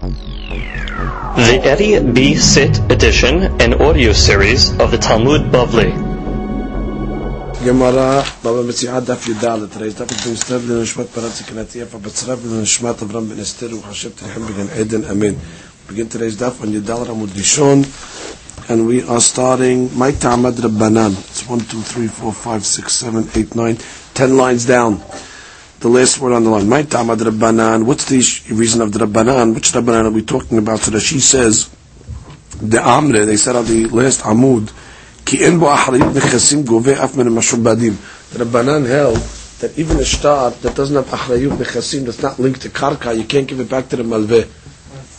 The Eddie B. Sit edition and audio series of the Talmud Bavli. Gemara, Baba Metziah Daf Yudalet. Today's daf is being studied in Nishmat Paratzik Natia for Betzrav and Nishmat Avram Ben Esther Hashem Tehim Ben Eden Amen. We Begin today's daf on Yudalet Amud Rishon, and we are starting My Tamad Rabbanan. It's one, two, three, four, five, six, seven, eight, nine, ten lines down The last word on the line. My Tamad Rabbanan. What's the reason of the Rabbanan? Which Rabbanan are we talking about? So that she says, the Amre, they said on the last Amud, כי אין בו אחריות נכסים גובה אף מן המשובדים. The Rabbanan held that even a star that doesn't have achrayut nechasim, that's not linked to karka, you can't give it back to the malveh.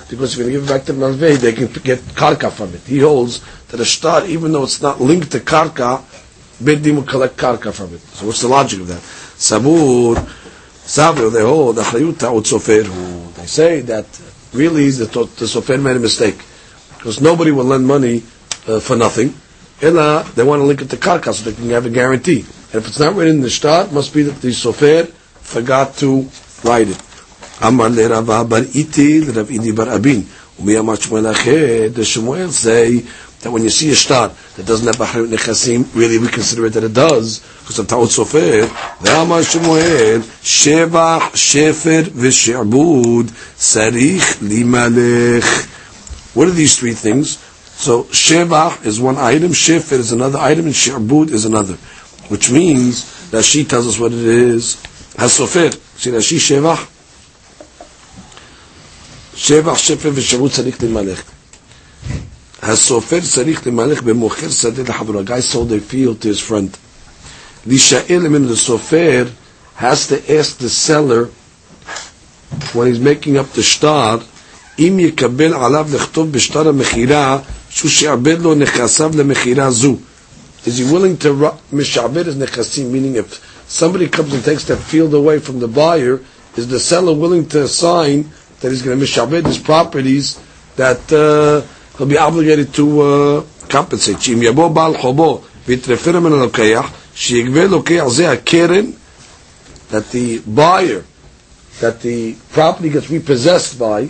Because if you give it back to the malveh, they can get karka from it. He holds that a star, even though it's not linked to karka, Beddim will collect karka from it. So what's the logic of that? Sabur, Sabur, they say that really the, the sofer made a mistake. Because nobody will lend money uh, for nothing. Ella, they want to link it to karka so they can have a guarantee. And if it's not written in the start, it must be that the sofer forgot to write it. Amar iti le Rav Idi bar Abin. Umi amar Shmuel ached, the Shmuel say that when you see a star that doesn't have Bahrut Nechasim, really we consider it that it does, because of Ta'ut Sofer. Amar Shmuel, Shevach, Shefer, V'She'bud, Sarich, Limalech. What are these three things? So Shevach is one item, Shefer is another item, and She'bud is another. Which means that she tells us what it is. HaSofer. See that she Shevach? Shevach, Shefer, V'She'bud, Sarich, Limalech. הסופר צריך למלך במוכר שדה לחברו. A guy sold a field to his friend. להישאל ממנו, the סופר has to ask the seller when he's making up the שטר, אם יקבל עליו לכתוב בשטר המכירה שהוא שעבד לו נכסיו למכירה זו. Is he willing to משעבד his נכסים, meaning if somebody comes and takes that field away from the buyer, is the seller willing to sign that he's going to משעבד his properties that uh, he'll be obligated to uh, compensate. שאם יבוא בעל חובו ויתרפר ממנו לוקח, שיגבה לוקח זה הקרן that the buyer, that the property gets repossessed by,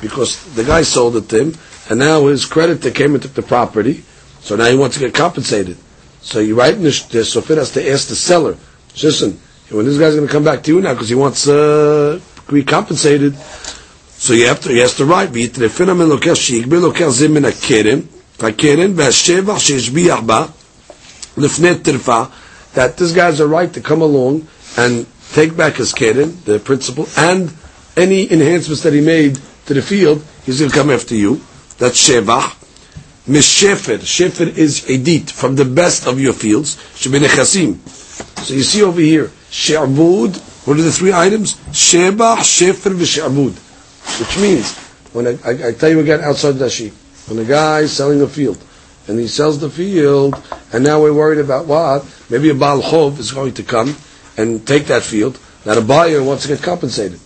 because the guy sold it to him, and now his creditor came and took the property, so now he wants to get compensated. So you write in the, the Sofit has to ask the seller, listen, when this guy's going to come back to you now because he wants uh, to be compensated, so you have to, he has to write, ויתרפנה מן לוקח שיגבה לוקח זה מן הקרן, הקרן והשבח שהשביח בה, לפני טרפה, that this guy has a right to come along and take back his keren, the principal, and any enhancements that he made to the field, he's going to come after you. That's shevach. Mishefer. Shefer is edit from the best of your fields. Shebenechasim. So you see over here, she'abud. What are the three items? Shebach, shefer, v'she'abud. Which means, when I, I, I tell you again outside sheep, when a guy is selling a field, and he sells the field, and now we're worried about what? Maybe a Baal Chov is going to come and take that field. Now the buyer wants to get compensated.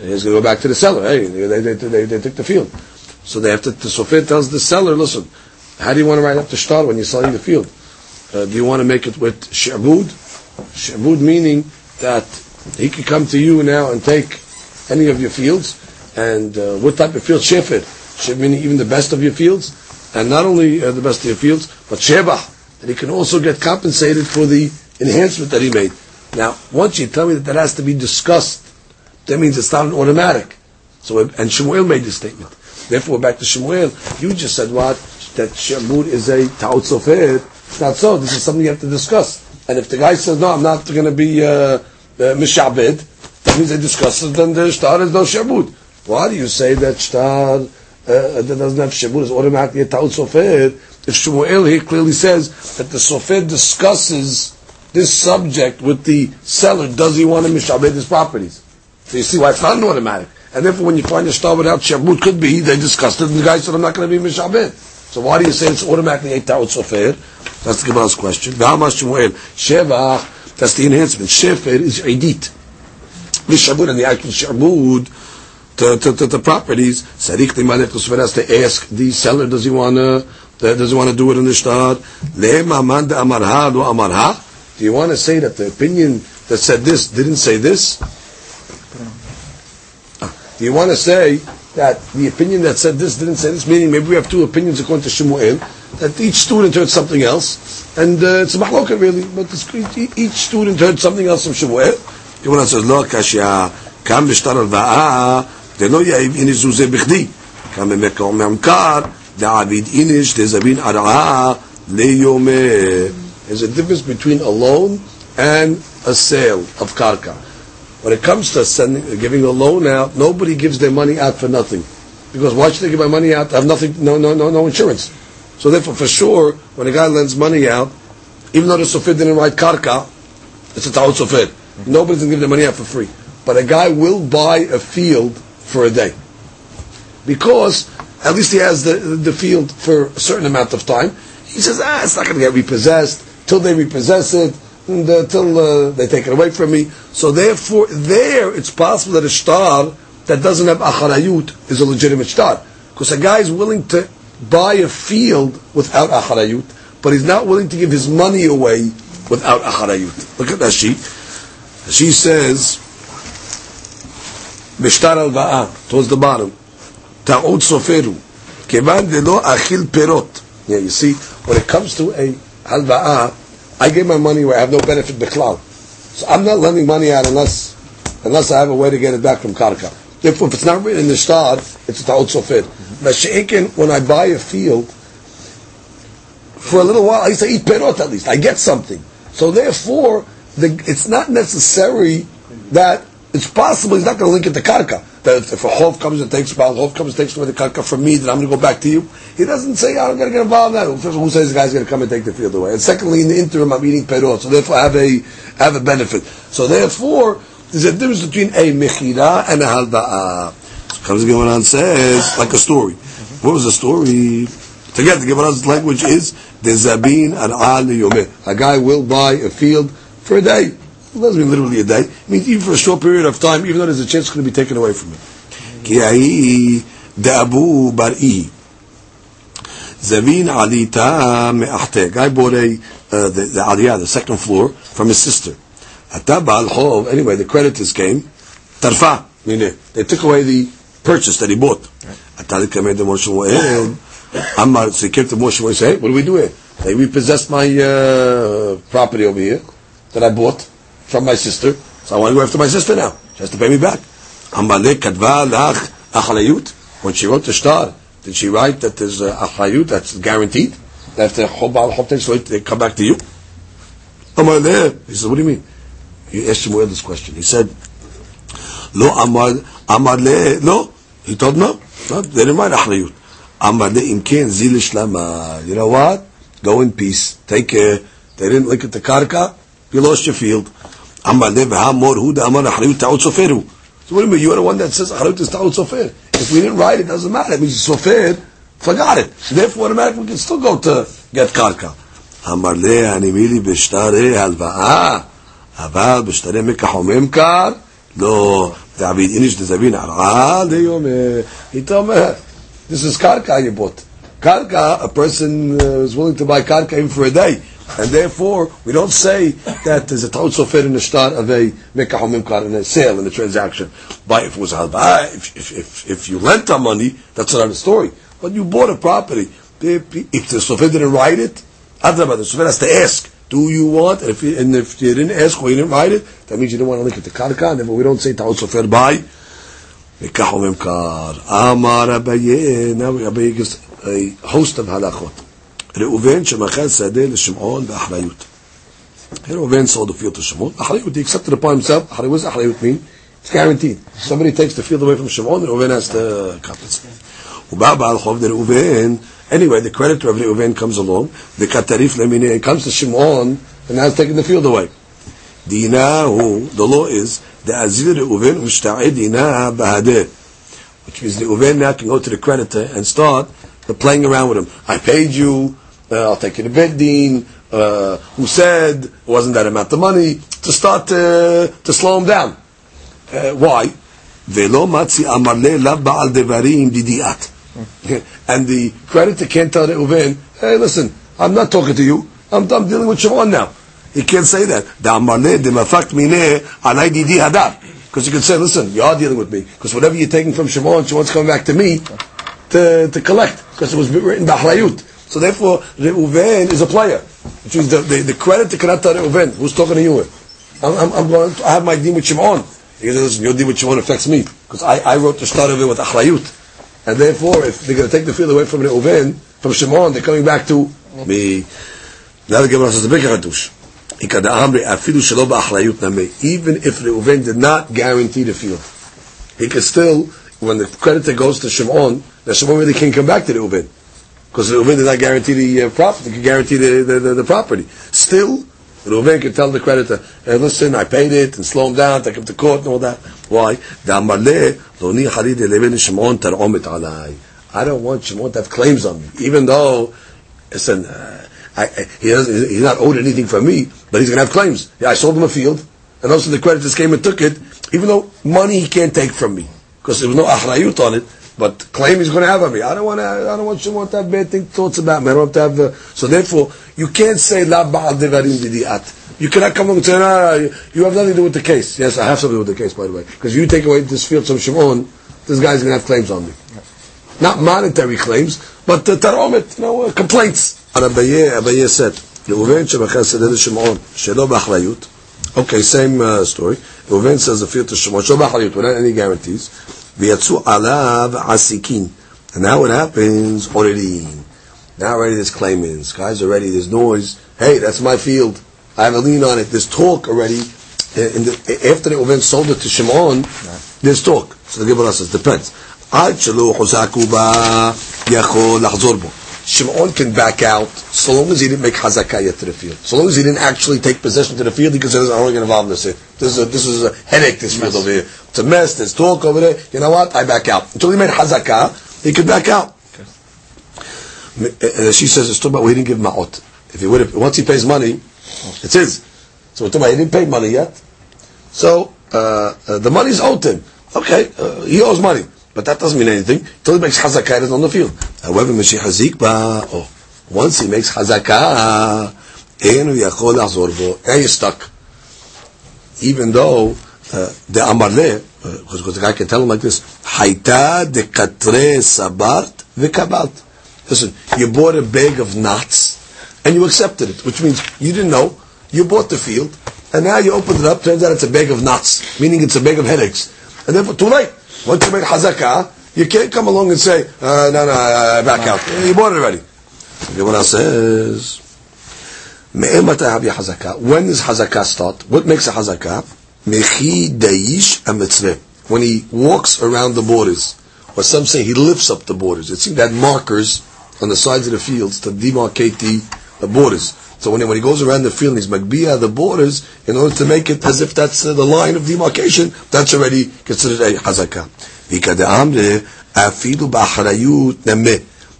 He's going to go back to the seller. Hey, they, they, they, they took the field. So they have to, the Sofit tells the seller, listen, how do you want to write up the shtar when you're selling the field? Uh, do you want to make it with she'bud? She'bud meaning that he could come to you now and take any of your fields, and uh, what type of field? Shefer. Meaning even the best of your fields, and not only uh, the best of your fields, but shebah, that he can also get compensated for the enhancement that he made. Now, once you tell me that that has to be discussed, that means it's not an automatic. So, and Shemuel made this statement. Therefore, back to Shemuel, you just said what? That Shemur is a ta'ut sofer. It's not so. This is something you have to discuss. And if the guy says, no, I'm not going to be uh, uh, mishabed, that means they discuss it, then the shtar is no shemud. Why do you say that shtar uh, that doesn't have shemud is automatically a ta'ut sofer? If Shemuel here clearly says that the sofer discusses this subject with the seller, does he want to mishabed his properties? So you see why it's not an automatic. And therefore, when you find a star without shabut, could be they discussed it, and the guy said, "I'm not going to be mishabed." So why do you say it's automatically a ta'ut sofer? That's the Gemara's question. V'hama Shmuel sheva. That's the enhancement. Shefer is edit. Mishabud and the actual shabud to, to, to, to properties, Sarik has to ask the seller, does he want to, uh, does he want to do it in the shtar? Do you want to say that the opinion that said this didn't say this? Ah. Do you want to say that the opinion that said this didn't say this? Meaning, maybe we have two opinions according to Shemuel, that each student heard something else, and uh, it's a mahloka really, but each student heard something else from Shemuel. You want to say, look, Kashya, kam b'shtar al דלא יעיב איניש זוזה בכדי, כאן במקום ממכר, דעביד איניש דזבין ערעה ליומי. There's a difference between a loan and a sale of karka. When it comes to sending, giving a loan out, nobody gives their money out for nothing. Because why should they give my money out? I have nothing, no, no, no, no insurance. So therefore, for sure, when a guy lends money out, even though the sofir didn't write karka, it's a ta'ud sofir. Nobody's going to give their money out for free. But a guy will buy a field for a day. Because at least he has the, the field for a certain amount of time. He says, ah, it's not going to get repossessed. Till they repossess it, and, uh, uh, they take it away from me. So therefore, there it's possible that a star that doesn't have acharayut is a legitimate star. Because a guy is willing to buy a field without acharayut, but he's not willing to give his money away without acharayut. Look at that sheet. She says, Al towards the bottom, Ta'ud soferu, kevan delo achil perot. Yeah, you see, when it comes to a halva'ah, I give my money where I have no benefit beklal. So I'm not lending money out unless unless I have a way to get it back from karka. If, if it's not written in the star, it's a ta'ud sofer. But sheikin, when I buy a field, for a little while, I used to eat perot at least. I get something. So therefore, the, it's not necessary that it's possible he's not going to link it to karka. That if, if a hov comes and takes a hov comes and takes away the karka from me, then I'm going to go back to you. He doesn't say oh, I'm going to get involved in that. Who says the guy's going to come and take the field away? And secondly, in the interim, I'm eating perot, so therefore I have a have a benefit. So therefore, there's a difference between a mechira and a halba'ah. So comes the and says like a story. What was the story? Again, the Gemara's language is the zabin and al A guy will buy a field for a day. It doesn't mean literally a day. It means even for a short period of time, even though there's a chance it's going to be taken away from me'achte. Guy bought a, uh, the, the aliyah, the second floor, from his sister. Anyway, the creditors came. They took away the purchase that he bought. Ammar, so he came to Moshe and said, hey, what do we do here? They repossessed my uh, property over here that I bought from my sister. So I want to go after my sister now. She has to pay me back. When she wrote the star, did she write that there's uh, achayut that's guaranteed? That the chobal chobtesh they come back to you? Amar there. He said, what do you mean? He asked him where this question. He said, Lo amar amar le no. He told no. no they didn't write achayut. Amar le imken zilish lama. You know what? Go in peace. Take care. They didn't look at the karka. You lost your field. Amar le v'hamor huda amar achayut ta'ot soferu. So what do you mean? You are the one that says achayut is ta'ot sofer. If we didn't write it, doesn't matter. It means sofer forgot it. So therefore, automatically we can still go to get karka. אמר לי, אני מילי בשטרי הלוואה, אבל בשטרי מקח וממכר, לא, דעביד איניש דזבין ערעה ליום, he this is karka you bought. Karka, a person uh, is willing to buy karka even for a day. And therefore, we don't say that there's a ta'ud sofer in the start of a mekah mimkar in a sale, in a transaction. But if it was halba, ah, if, if, if, if you lent the money, that's another story. But you bought a property. If, the sofer didn't write it, Adrabah, the sofer has to ask, do you want? And if, you, and if you didn't ask or you didn't write it, that means you didn't want to link it to karka. Therefore, we don't say ta'ud sofer by mekah mimkar. Amar Abaye, now Abaye gives a host of halachot. ראובן שמכר שדה לשמעון באחריות. Reuven sold the field to Shimon. Achrayut, he accepted upon himself. What does Achrayut mean? It's guaranteed. Somebody takes the field away from Shimon, Reuven has to compensate. ובא בעל חוב לראובן, anyway, the creditor of Reuven comes along, the katarif lemine, comes to Shimon, and now he's taking the field away. Dinahu, the law is, the azir Reuven ushta'id dina bahadir. Which means Reuven now can go to the creditor and start playing around with him. I paid you, uh, I'll take you to Beddin, uh, who said it wasn't that amount of money, to start to, to slow him down. Uh, why? And the creditor can't tell the Reuven, hey, listen, I'm not talking to you. I'm, I'm dealing with Shimon now. He can't say that. Because you can say, listen, you are dealing with me. Because whatever you're taking from Shimon, Shimon's coming back to me to, to collect. Because it was written Ba'achrayut. So therefore, Reuven is a player. Which means the, the, the credit to Kanata Reuven. Who's talking to you? I'm, I'm, I'm going to, I have my deal with Shimon. Says, listen, your deal with Shimon affects me. Because I, I wrote the start of it with Achrayut. And therefore, if they're going to take the field away from Reuven, from Shimon, they're coming back to me. Now the Gemara says, the big Hadush. Even if Reuven did not guarantee the field, he could still, when the creditor goes to Shimon, that Shimon really can't come back to Reuven. Because the Reuven did not guarantee the uh, profit, guarantee the, the, the, the property. Still, the Reuven could tell the creditor, hey, listen, I paid it, and slow him down, take him to court and all that. Why? I don't want Shimon to have claims on me, even though, listen, uh, I, he doesn't, he's not owed anything from me, but he's going to have claims. Yeah, I sold him a field, and also the creditors came and took it, even though money he can't take from me, because there was no achrayut on it, but claim he's going to have on me. I don't want to. I don't want Shimon to have bad thing, thoughts about me. I don't want to have. Uh, so therefore, you can't say la ba'al devarim didiat. You cannot come along and say, no, you have nothing to do with the case. Yes, I have something to do with the case, by the way. Because you take away this field from Shimon, this guy's going to have claims on me. Not monetary claims, but the taromet, you know, uh, complaints. Abaye, said, Reuven shebachesed el Shimon, shelo b'achrayut. Okay, same uh, story. Reuven says the field to Shimon, shelo b'achrayut, without any guarantees. V'yatzu alav asikin. And now what happens? Already. Now already there's claimants. Guys already, there's noise. Hey, that's my field. I have a lien on it. There's talk already. In the, after the Reuven sold it to Shimon, there's talk. So the Gemara says, depends. עד שלא חוזק בה, יכול לחזור בו. Shimon can back out so long as he didn't make hazakah yet to the field. So long as he didn't actually take possession to the field, considers, I'm not going to involve in this. This is a, this is a headache, this field over here. It's a mess, there's talk over there. You know what? I back out. Until he made hazakah, he could back out. Okay. she says, it's talking about, well, he didn't give ma'ot. If he would have, once he pays money, it's his. So we're talking about, he didn't pay money yet. So, uh, uh, the money's owed to him. Okay, uh, he owes money. But that doesn't mean anything until he makes hazakah on the field. However, Mashiach Hazikba, oh, once he makes hazakah, enu yachol and you're stuck. Even though uh, the amarle, because uh, the guy can tell him like this, hayta de katre sabart v'kabalt. Listen, you bought a bag of nuts and you accepted it, which means you didn't know. You bought the field, and now you opened it up. Turns out it's a bag of nuts, meaning it's a bag of headaches, and therefore too late. Once you make hazakah, you can't come along and say, uh, no, no, uh, back out. You bought it already. The Gemara says, when does hazakah start? What makes a hazakah? Mechi daish. When he walks around the borders, or some say he lifts up the borders. It seems that markers on the sides of the fields to demarcate the, the borders. So when he, when he goes around the field, he's magbia the borders in order to make it as if that's uh, the line of demarcation. That's already considered a hazakah.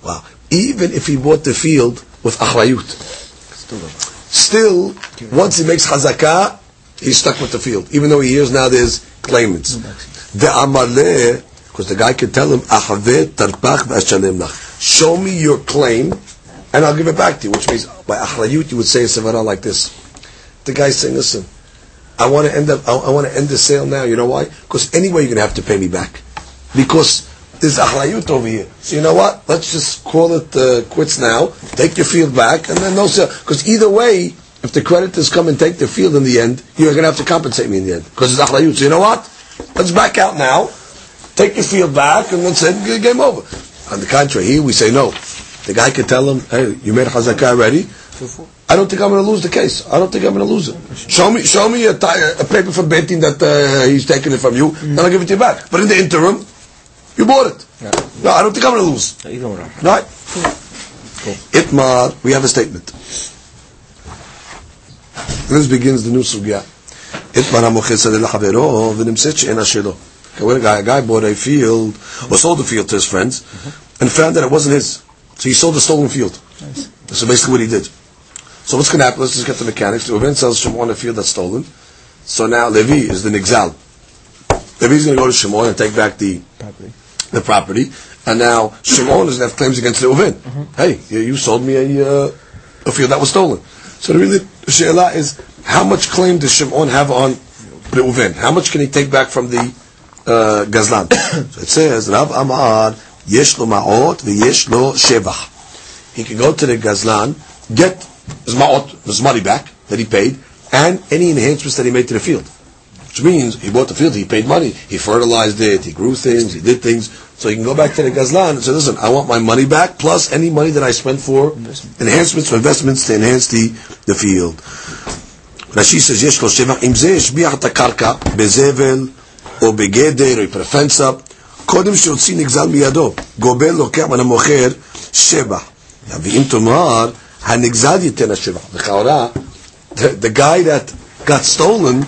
Wow. Even if he bought the field with achrayut, still, once he makes hazakah, he's stuck with the field, even though he hears now there's claimants. The amaleh, because the guy can tell him, Show me your claim, and I'll give it back to you. Which means by achrayut you would say a sevara like this. The guy's saying, listen, I want to end up, I, I want to end the sale now. You know why? Because anyway you're going to have to pay me back. Because there's achrayut over here. So you know what? Let's just call it uh, quits now. Take your field back, and then no sale. Because either way, if the creditors come and take the field in the end, you're going to have to compensate me in the end because it's achrayut. So you know what? Let's back out now. Take your field back, and then say game over. On the contrary, here we say no. The guy could tell him, "Hey, you made a chazakah already. I don't think I'm going to lose the case. I don't think I'm going to lose it. Show me, show me a, a paper from Betin that uh, he's taking it from you, mm. and I'll give it to you back. But in the interim, you bought it. Yeah. No, I don't think I'm going to lose. No, you Not. Right? Cool. Itmar, we have a statement. This begins the new sugya. Itmar ha-mochesad el-havero. A guy bought a field, or sold the field to his friends, mm-hmm. and found that it wasn't his. So he sold the stolen field. Nice. So basically what he did. So what's going to happen? Let's just get the mechanics. Reuven sells Shimon a field that's stolen. So now Levi is the Nigzal. Levi's going to go to Shimon and take back the property. The property. And now Shimon is going to have claims against Reuven. Mm-hmm. Hey, you sold me a, uh, a field that was stolen. So the really the She'elah is how much claim does Shimon have on the Reuven. How much can he take back from the uh, Gazlan? so it says, Rav Amar, yesh lo ma'ot v'yesh lo shevach. He can go to the Gazlan, get his ma'ot, his money back that he paid, and any enhancements that he made to the field. Which means he bought the field, he paid money, he fertilized it, he grew things, he did things. So he can go back to the Gazlan and say, listen, I want my money back plus any money that I spent for enhancements or investments to enhance the, the field. Rashi says, יש לו שבח, אם זה השביח את הקרקע בזבל או בגדר או בפרפנסה, קודם שהוציא נגזל מידו, גובל לוקח מן המוכר שבח. ואם תאמר, הנגזל ייתן השבח. לכאורה, the, the guy that got stolen,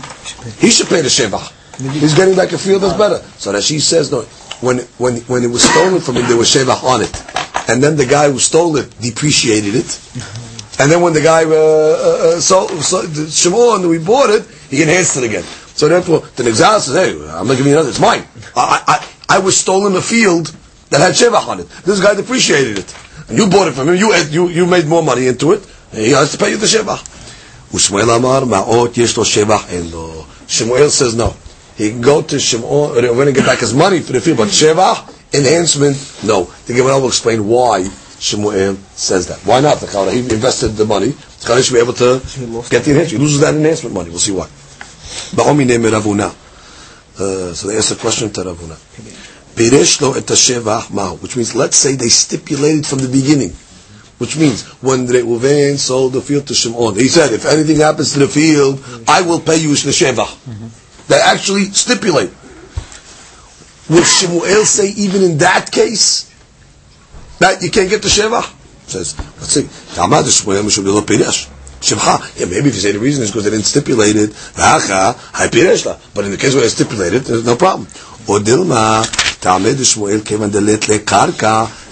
he should pay the shevach. He's getting back a field that's better. So Rashi says, no, when, when, when it was stolen from him, there was shevach on it. And then the guy who stole it depreciated it. And then when the guy, uh, uh, uh sold, sold Shimon, we bought it, he enhanced it again. So therefore, the Nixal says, hey, I'm not giving you another, it's mine. I, I, I was stolen a field that had shevach on it. This guy depreciated it. And you bought it from him, you, you, you made more money into it, he has to pay you the shevach. ושמואל אמר, מעות יש לו שבח אין לו. Shmuel says no. He can go to Shimon, Reuven and get back his money for the field, but Shevach, enhancement, no. The Gemara will explain why Shmuel says that. Why not? The He invested the money. The Chara should be able to get the enhancement. He loses that enhancement money. We'll see why. Uh, so they asked a question to Ravuna. Which means, let's say they stipulated from the beginning which means when Reuven sold the field to Shimon, he said, if anything happens to the field, I will pay you Sheva. Mm-hmm. They actually stipulate. Will Shemuel say even in that case that you can't get the Sheva? Says, let's see. Yeah, maybe if you say the reason is because they didn't stipulate it, but in the case where they stipulated, there's no problem.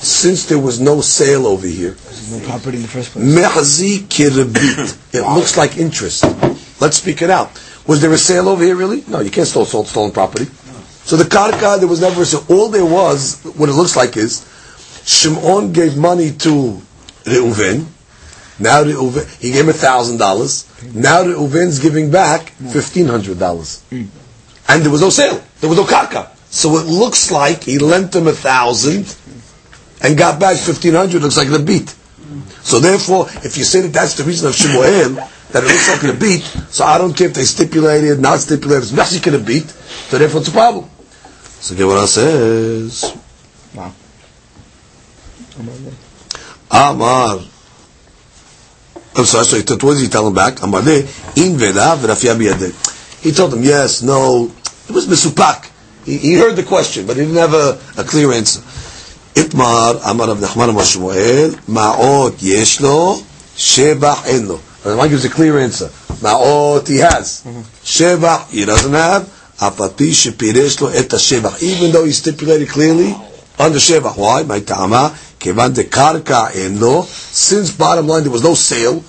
Since there was no sale over here, no property in the first place. It looks like interest. Let's speak it out. Was there a sale over here really? No, you can't steal stolen property. So the karka, there was never a sale. All there was, what it looks like is, Shimon gave money to Reuven. Now Reuven, he gave him a thousand dollars. Now Reuven's giving back fifteen hundred dollars. Hmm. And there was no sale. There was no karka. So it looks like he lent him a thousand and got back fifteen hundred. Looks like the beat. So therefore, if you say that that's the reason of Shemuel, that it looks like a beat, so I don't care if they stipulated, not stipulated, it's Mechzik a beat, so therefore it's a problem. So Gemara says, wow. Amar. I'm sorry, so what did he tell him back? Amar de, in veda v'rafia biyade. He told him, yes, no, it was Mesupak. He, he heard the question, but he didn't have a, a clear answer. Itmar, Amar Rav Nachman Amar Shmuel, Ma'ot yesh lo, Shebach en lo. Rav gives a clear answer. Ma'ot he has. Mm-hmm. Shebach he doesn't have. Apati shepiresh lo et Shebach. Even though he stipulated clearly under Shebach. Why? My ta'ama, kevan de karka en lo. Since bottom line there was no sale,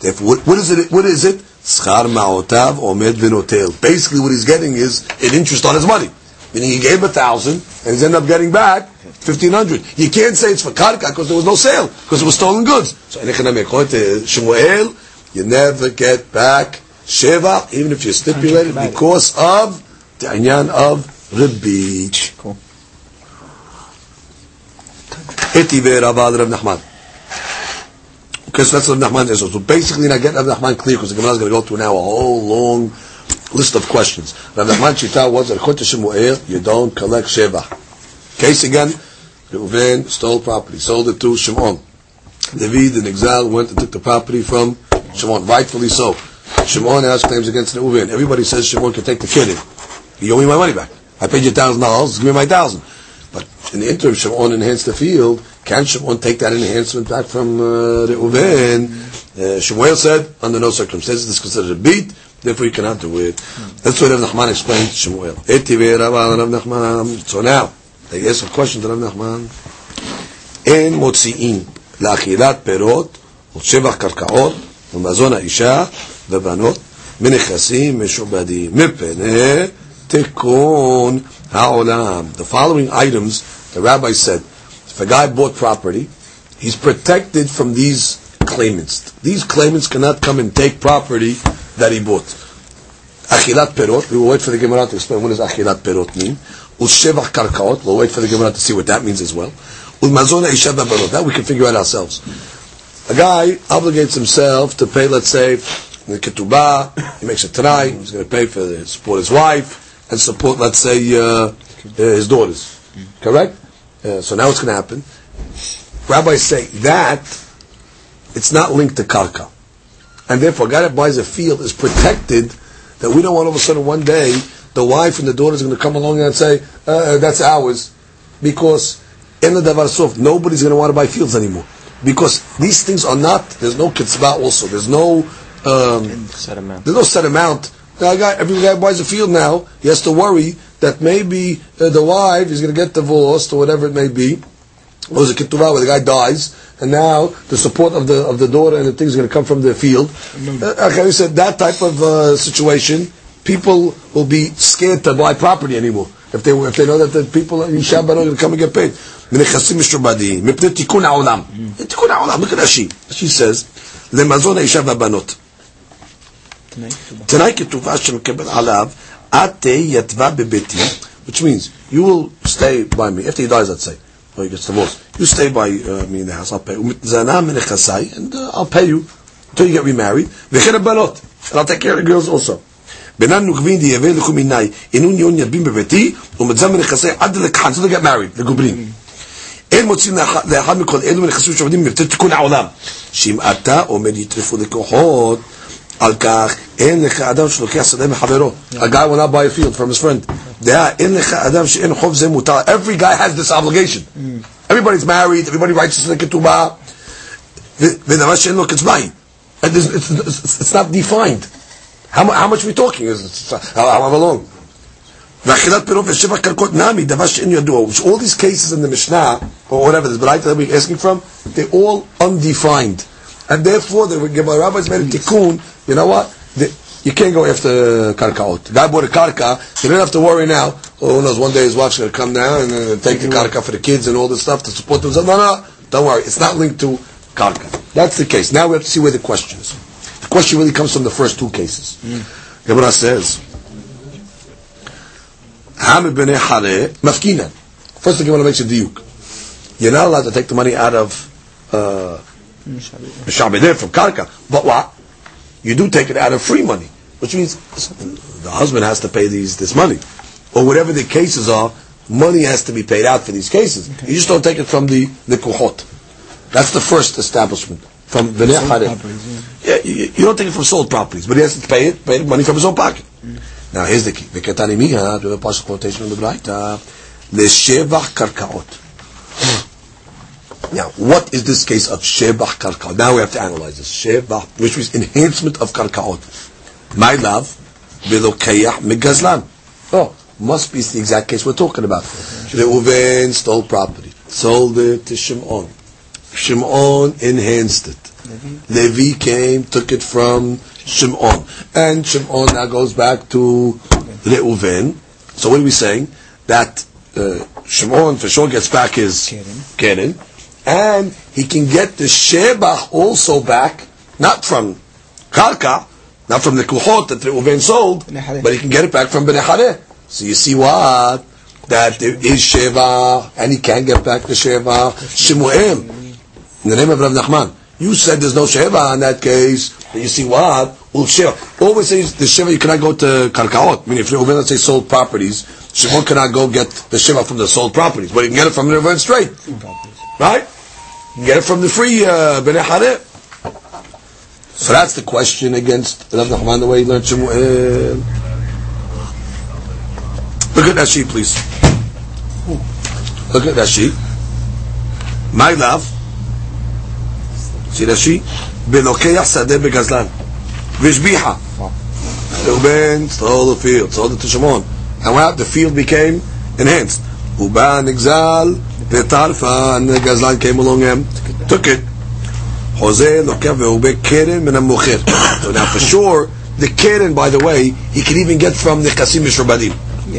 therefore what, what is it? What is it? Schar ma'otav omed v'notel. Basically what he's getting is an interest on his money. Meaning he gave a thousand and he's ended up getting back 1500. You can't say it's for karka because there was no sale, because it was stolen goods. So, uh, Shemuel, you never get back Sheva, even if you stipulate it, because of the anyan of Ribbi. Cool. Etive Rabad Rav Nachman. Because that's what Nachman says. So basically, I get Rav Nachman clear because the Gemara is going to go through now a whole long list of questions. Rav Nachman Shita was that Shemuel, you don't collect Sheva. Case again, Reuven stole property, sold it to Shimon. David in exile went and took the property from Shimon, rightfully so. Shimon has claims against Reuven. Everybody says Shimon can take the kid in. You owe me my money back. I paid you a thousand dollars, give me my thousand. But in the interim, Shimon enhanced the field. Can Shimon take that enhancement back from uh, Reuven? Uh, Shmuel said, under no circumstances, this is considered a beat, therefore you cannot do it. That's what Rav Nachman explained to Shmuel. So now, they ask a question to Rav Nachman. אין מוציאים לאכילת פירות ושבח קרקעות ומזון האישה ובנות מנכסים משועבדים מפני Tikkun Haolam. The following items, the rabbi said, if a guy bought property, he's protected from these claimants. These claimants cannot come and take property that he bought. Achilat perot, we will wait for the Gemara to explain what does achilat perot mean. Ushevach karkaot, we'll wait for the Gemara to see what that means as well. That we can figure out ourselves. A guy obligates himself to pay, let's say, the ketubah, he makes a try, he's going to pay for the support his wife, and support, let's say, uh, his daughters. Correct? Uh, so now what's going to happen? Rabbis say that it's not linked to karka. And therefore, a guy that buys a field is protected that we don't want all of a sudden one day the wife and the daughter is going to come along and say, uh, that's ours. Because in the Davarsov, nobody's going to want to buy fields anymore. Because these things are not, there's no kitzvah also. There's no, um, set amount. there's no set amount. Now, guy, every guy buys a field now, he has to worry that maybe uh, the wife is going to get divorced or whatever it may be. Or there's a ketuvah where the guy dies, and now the support of the of the daughter and the things is going to come from the field. Uh, okay, we said that type of uh, situation, people will be scared to buy property anymore if they if they know that the people in Shabbat are going to come and get paid. מנכסים משועבדיים, מפני תיקון העולם. תיקון העולם, look at Rashi. She says, למזון האישה והבנות. תנאי כתובה שמקבל עליו, את תהי יתבה בביתי, which means, you will stay by me, after he dies, let's say, or he gets divorced, you stay by uh, me in the house, I'll pay. ומתזנה מנכסיי, and uh, I'll pay you until you get remarried, וכן הבנות, and I'll take care of the girls also. בינן נוקבין דיהווה לכו מיני, אינון יון ידבין בביתי, ומתזנה מנכסיי עד לקחן, so they get married, לגוברים. אין מוצאים לאחד מכל אלו מנכסים שעובדים מבטא תיקון העולם. שאם אתה עומד יטרפו לקוחות, על כך אין לך אדם שלוקח שדה מחברו. A guy will not buy a field from his friend. דעה, אין לך אדם שאין חוב זה מותר. Every guy has this obligation. Everybody's married, everybody writes this in the ketubah. ודבר שאין לו קצביים. And It's, it's, it's, it's not defined. How, mu- how much are we talking? Is it, how, however long? ואכילת פירות ושבע קרקעות נמי, דבר שאין ידוע. Which all these cases in the Mishnah, or whatever, this Baraita that we're asking from, they're all undefined. And therefore, the Gemara rabbis made a tikkun, you know what? The, you can't go after karkaot. The guy bought a karka, you don't have to worry now. Oh, who knows, one day his wife's going to come down and uh, take the karka for the kids and all this stuff to support themselves. No, no, don't worry. It's not linked to karka. That's the case. Now we have to see where the question is. The question really comes from the first two cases. Gemara says, Ham b'nei Hare mafkina. First thing you want to make a diuk. You're not allowed to take the money out of uh, from Karka. But what? You do take it out of free money, which means the husband has to pay these this money, or whatever the cases are. Money has to be paid out for these cases. You just don't take it from the the kuhot. That's the first establishment from Bnei Hare. Yeah, you, you don't take it from sold properties, but he has to pay it, pay money from his own pocket. Now here's the key. V'ketani miha, to the partial quotation of the Braita, l'shevach karkaot. Now, what is this case of shevach karkaot? Now we have to analyze this. Shevach, which means enhancement of karkaot. My love, v'lokeyach megazlan. Oh, must be the exact case we're talking about. Reuven stole property, sold it to Shimon. Shimon enhanced it. Levi came, took it from Shimon. And Shimon now goes back to Reuven. So what are we saying? That uh, Shimon for sure gets back his Keren. And he can get the Shebach also back, not from Karka, not from the Kuhot that Reuven sold, but he can get it back from Bnei Hareh. So you see what? That there is Sheva, and he can get back the Sheva. Shemuel, in the name of Rav Nachman. You said there's no Sheva in that case. But you see what? Ul Sheva. Always says the Sheva, you cannot go to Karkaot. I mean, if Reuven, let's say, sold properties, Shimon cannot go get the Sheva from the sold properties. But he can get it from the Reuven straight. Right? You can get it from the free uh, Bnei Hareh. So that's the question against Rav Nachman, the way he learned Shemuel. Look at that sheet, please. Look at that sheet. My love. See that sheet? בלוקח שדה בגזלן. והשביחה. ראובן stole the field, sold it to Shimon. And what? The field became enhanced. הוא בא, נגזל, וטרפה, and the גזלן came along and took it. חוזה לוקח והוא קרן מן המוכר. So now for sure, the keren, by the way, he can even get from נכסים משועבדים. Yeah.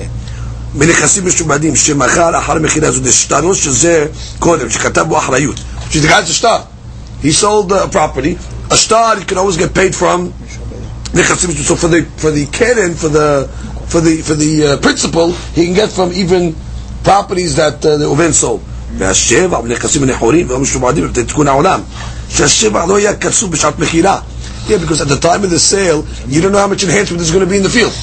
מנכסים משועבדים שמכר אחר מכירה זו דשטרות שזה קודם, שכתב בו אחריות. She's the guy's a star. He sold a property. A star, he can always get paid from So for the for the canon for the for the for the uh, principal, he can get from even properties that uh, the Uven sold. והשבע בנכסים הנחורים והמשועבדים תיקון העולם שהשבע לא היה קצוב בשעת מכירה Yeah, because at the time of the sale, you don't know how much enhancement is going to be in the field.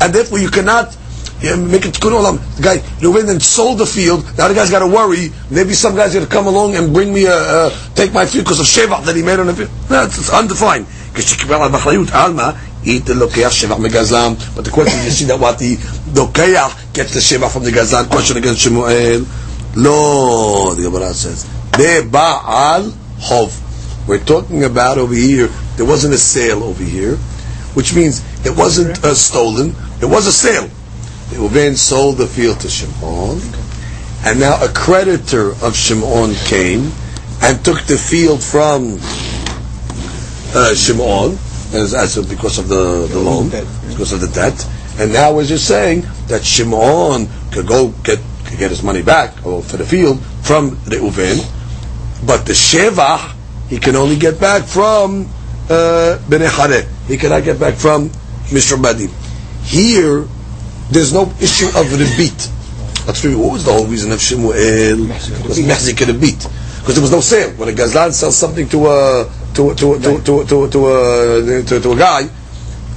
And therefore you cannot yeah, make it tikkun olam. The guy, Reuven then sold the field, now the guy's got to worry, maybe some guy's going to come along and bring me a, uh, take my field because of sheva that he made on the field. No, it's, it's undefined. Eat the lokeach. But the question is, you see that what the lokeach gets the sheva from the gazlan. Question against Shemuel. No, the Gemara says. Be'ba'al hov. We're talking about over here, there wasn't a sale over here, which means it wasn't uh, stolen, it was a sale. Reuven sold the field to Shimon, and now a creditor of Shimon came and took the field from uh, Shimon, as, as because of the, the loan, because of the debt, and now we're just saying that Shimon could go get could get his money back or for the field from Reuven, but the Shevach he can only get back from uh, Bnei He cannot get back from Mr. Badim. Here, there's no issue of rebit. That's what was the whole reason of Shemuel? Because Mehzik rebit. Because there was no sale. When a Gazlan sells something to a to to to to to, to, a, to, to a guy,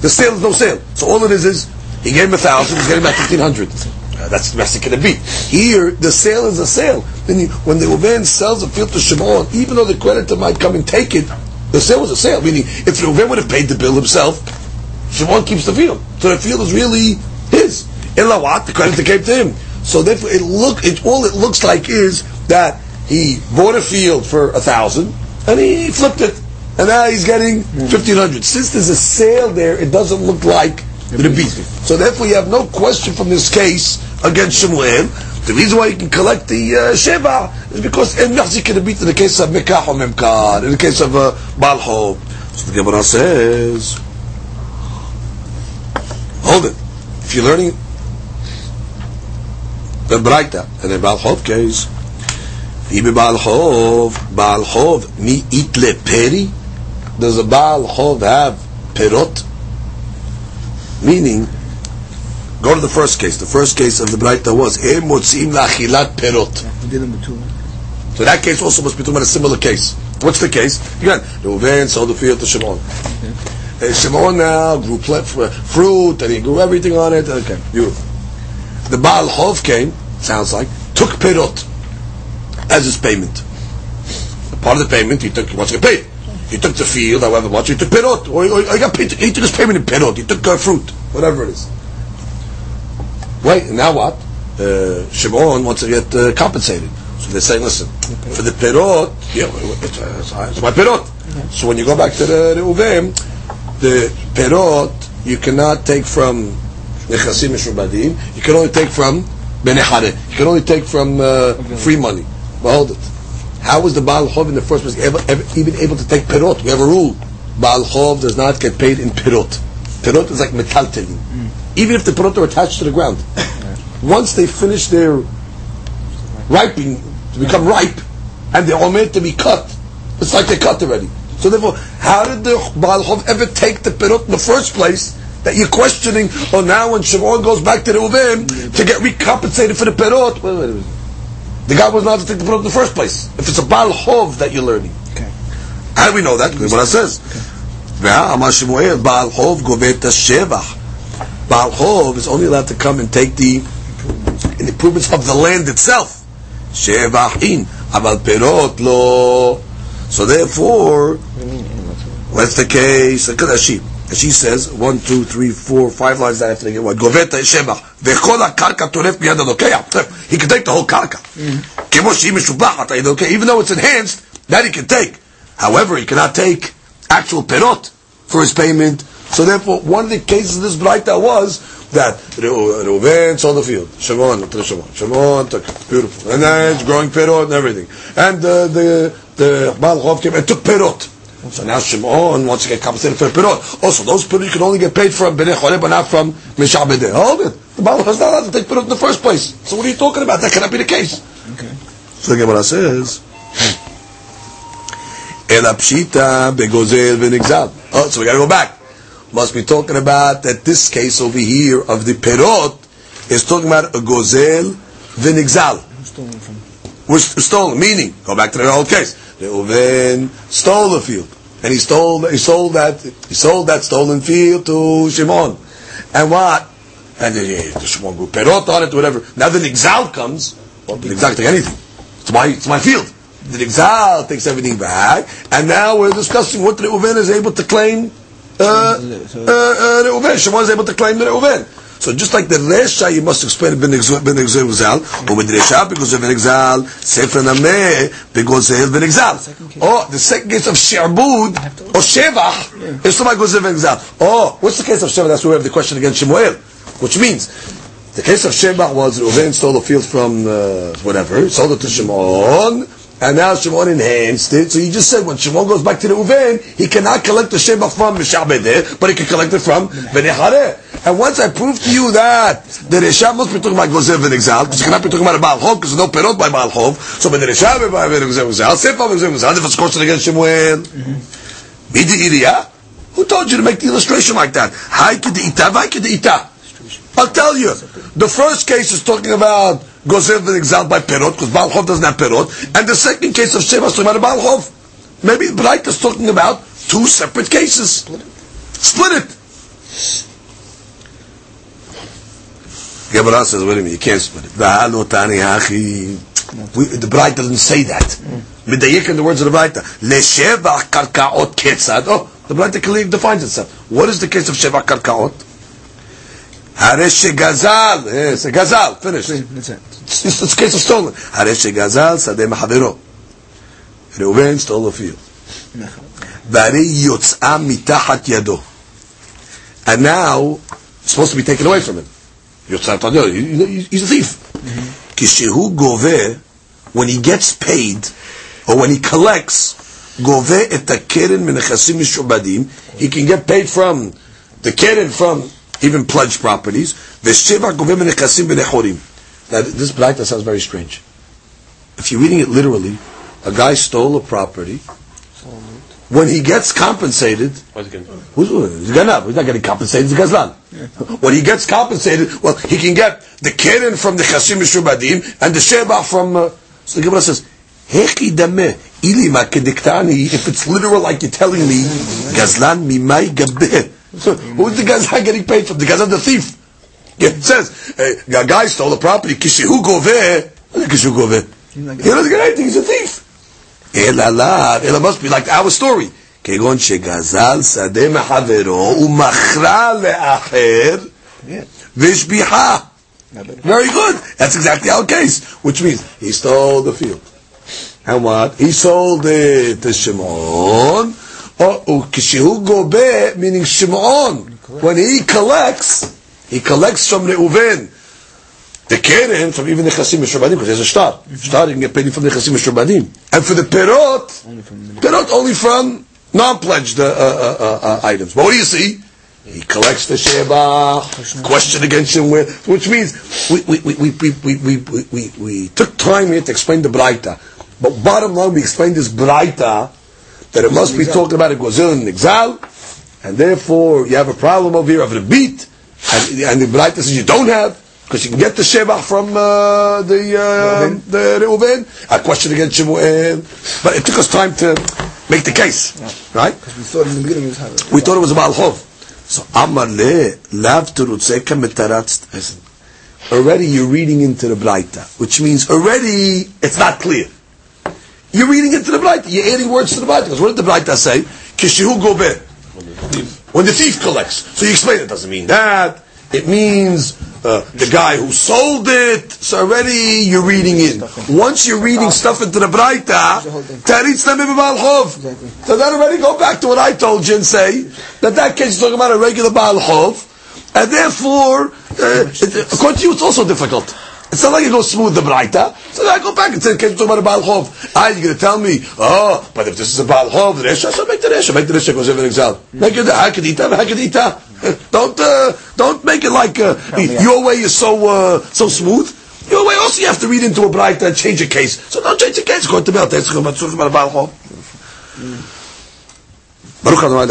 the sale is no sale. So all it is is he gave him a thousand, he's getting back fifteen hundred. Uh, that's the best it can be. Here, the sale is a sale. Then you, when the Uven sells a field to Shimon, even though the creditor might come and take it, the sale was a sale. Meaning, if Reuven would have paid the bill himself, Shimon keeps the field. So the field is really his. Illa what? The creditor came to him. So therefore, it look it all it looks like is that he bought a field for a thousand and he flipped it, and now he's getting fifteen hundred. Since there's a sale there, it doesn't look like the beat. So therefore, you have no question from this case against Shemuel. The reason why you can collect the uh, Sheva is because in can beat in the case of Mekah or Memkar, in the case of uh, Balho. So the Gemara says, hold it. If you're learning the Braita, and in Balhov case, Ibe Balhov, Balhov, mi itle peri? Does a Balhov have perot? Meaning, Go to the first case. The first case of the Braita was Em motzim lachilat perot. So that case also must be talking about a similar case. What's the case? Again, Reuven sold the field to Shimon. Uh, Shimon now grew pl- fruit and he grew everything on it. Okay, beautiful. The Baal Hov came, sounds like, took perot as his payment. Part of the payment he took, he wants to get paid. He took the field, however much, he took perot. Or, or, or he, got paid, he took his payment in perot, he took uh, fruit, whatever it is. Wait, now what? Uh, Shimon wants to get uh, compensated. So they're saying, listen, for the perot, yeah, it's, uh, it's my perot. So when you go back to the, the Uvim, the perot, you cannot take from Nechasim Mishubadim, you can only take from Benechare. You can only take from uh, free money. But hold it. How was the Baal Chov in the first place ever, ever, even able to take perot? We have a rule. Baal Chov does not get paid in perot. Perot is like metaltelin. Mm even if the perot are attached to the ground. Once they finish their ripening to become ripe, and they're all made to be cut, it's like they're cut already. So therefore, how did the Baal Chov ever take the perot in the first place? That you're questioning, oh now when Shimon goes back to the Uvim to get recompensated for the perot, wait, wait, wait. the guy was not to take the perot in the first place. If it's a Baal Chov that you're learning. Okay. How do we know that? Because what it says. ואמר שמואל, בעל חוב גובה את השבח Baal Chov is only allowed to come and take the improvements of the land itself. Shevachin, aval perot lo. So therefore, what's the case? Look at she. And she says one, two, three, four, five lines that after get what goveta shebach vechol karka toref miyad adokei. He can take the whole she mishubachat Even though it's enhanced, that he can take. However, he cannot take actual perot for his payment so therefore, one of the cases of this Braita was that Reuven sold the field. Shimon Shimon. Shimon took it. Beautiful. And then it's growing perot and everything. And uh, the the Baal Chov came and took perot. So now Shimon wants to get compensated for perot. Also, those perot you can only get paid from Bnei Choreb, but not from Mishabedeh. Hold it. The Baal Chov is not allowed to take perot in the first place. So what are you talking about? That cannot be the case. Okay. So the Gemara says, hmm. "Ela pshita begozel v'nigzal." Oh, so we got to go back. must be talking about that this case over here of the perot is talking about a gozel v'nigzal. Stolen from. Was stolen, meaning, go back to the old case. Reuven stole the field. And he stole, he sold that, he sold that stolen field to Shimon. And what? And the, the Shimon grew perot on it, whatever. Now the Nigzal comes, well, the can take anything. It's my, it's my field. The Nigzal takes everything back, and now we're discussing what the Reuven is able to claim, uh, uh, uh, Reuven. Shimon is able to claim the Reuven. So just like the Resha, you must explain it ben Exal, or with Resha, because of Ben Exal, Sefer Nameh, because of ben Exal. Oh, the second case of She'bud, or Shevach, is somebody goes of Ben Exal. Oh, what's the case of Shevach? That's where we have the question against Shemuel, which means, the case of Shevach was Reuven stole a field from, uh, whatever, sold it to Shimon, and now Shimon enhanced it. So he just said when Shimon goes back to the Reuven, he cannot collect the Shebach from Mishabedeh, but he can collect it from Benechareh. And once I prove to you that the Resha must be talking about Gozev and Exal, because you cannot be talking about a Baal Chov, because there's no perot by Baal Chov. So when the Resha be by Gozev Exal, Sefer Gozev Exal, if it's question against Shemuel. Mm-hmm. Midi Iriya? Who told you to make the illustration like that? Hai Kedita, Vai Kedita. I'll tell you. The first case is talking about Gozev and Exal by Perot, because Baal Chov doesn't have Perot. And the second case of Sheva is talking about a Baal Chov. Maybe the Braita is talking about two separate cases. Split it. Split it. Gemara says, wait a minute, you can't split it. V'halo tani hachi. We- The Braita doesn't say that. Mm. Medayik in the words of the Braita. Leshevach karkaot ketzad. Oh, the Braita clearly defines itself. What is the case of Shevach karkaot? Haresh gazal. Yes, a gazal. Finish. That's it. It's, it's, it's a case of stolen. Haresh gazal sadeh mahavero. Reuven stole the field. והרי יוצאה מתחת ידו. And now, it's supposed to be taken away from him. יוצאה מתחת ידו. He- he- He's a thief. כשהוא גובה, when he gets paid, or when he collects, גובה את הקרן מנכסים משועבדים, he can get paid from the קרן from even pledged properties. That this black sounds very strange. If you're reading it literally, a guy stole a property. When he gets compensated, who's he's gonna he's not getting compensated. He's gazlan. When he gets compensated, well, he can get the keren from the chasim mishubadim and the sheba from. Uh, so the Gemara says, If it's literal, like you're telling me, gazlan mimai gabeh. So who's the Gazlan getting paid from? The Gazlan, the thief. Yeah, it says uh, a guy stole a property. Kishihu goveh. Kishihu goveh. He doesn't get anything. He's a thief. אלא לאו, אלא must be like our story. כגון שגזל שדה מחברו ומכרה לאחר והשביחה. Very good. That's exactly our case. Which means he stole the field. And what? He sold it to Shimon. Oh, Kishihu gobe, meaning Shimon, when he collects, he collects from Reuven, the Keren, from even the Chasim Mishrabadim, because there's a star. Mm-hmm. Star, he can get paid from the Chasim Mishrabadim. And for the Perot, only from, Perot only from non-pledged uh, uh, uh, uh, items. But what do you see? He collects the Sheba, question against him, with, which means we, we, we, we, we, we, we, we, we took time here to explain the Braita. But bottom line, we explained this Braita that it must be talking about a gozil and exal, and therefore you have a problem over here of the beat, and, and the braita says you don't have because you can get the shebach from uh, the uh, the Reuven. A question against Shemuel, but it took us time to make the case, right? Because We thought in the beginning it was Havit. We thought it was a Baal Chov. So Amar le lav metaratz. Already you're reading into the Braita, which means already it's not clear. You're reading into the Braita. You're adding words to the Braita. Because what did the Braita say? Kishihu gobe. When the thief collects. So you explain it doesn't mean that. It means uh, the guy who sold it. So already you're reading in. Once you're reading stuff into the Braita, taritz lemim b'Baal chov. Exactly. So then already go back to what I told you and say that that case is talking about a regular Baal Chov, and therefore, uh, it, according to you, it's also difficult. It's not like you go smooth the braita. So then I go back and say, "Can you talk about a baal chov?" Ah, you're going to tell me, "Oh, but if this is a baal chov, the resha, so make the resha, make the resha goes in exile." Make it hakadita, hakadita. Don't uh, don't make it like uh, your way is so uh, so smooth. Your way also you have to read into a braita and change a case. So don't change the case. Go to bel. That's baal chov. Baruch Adonai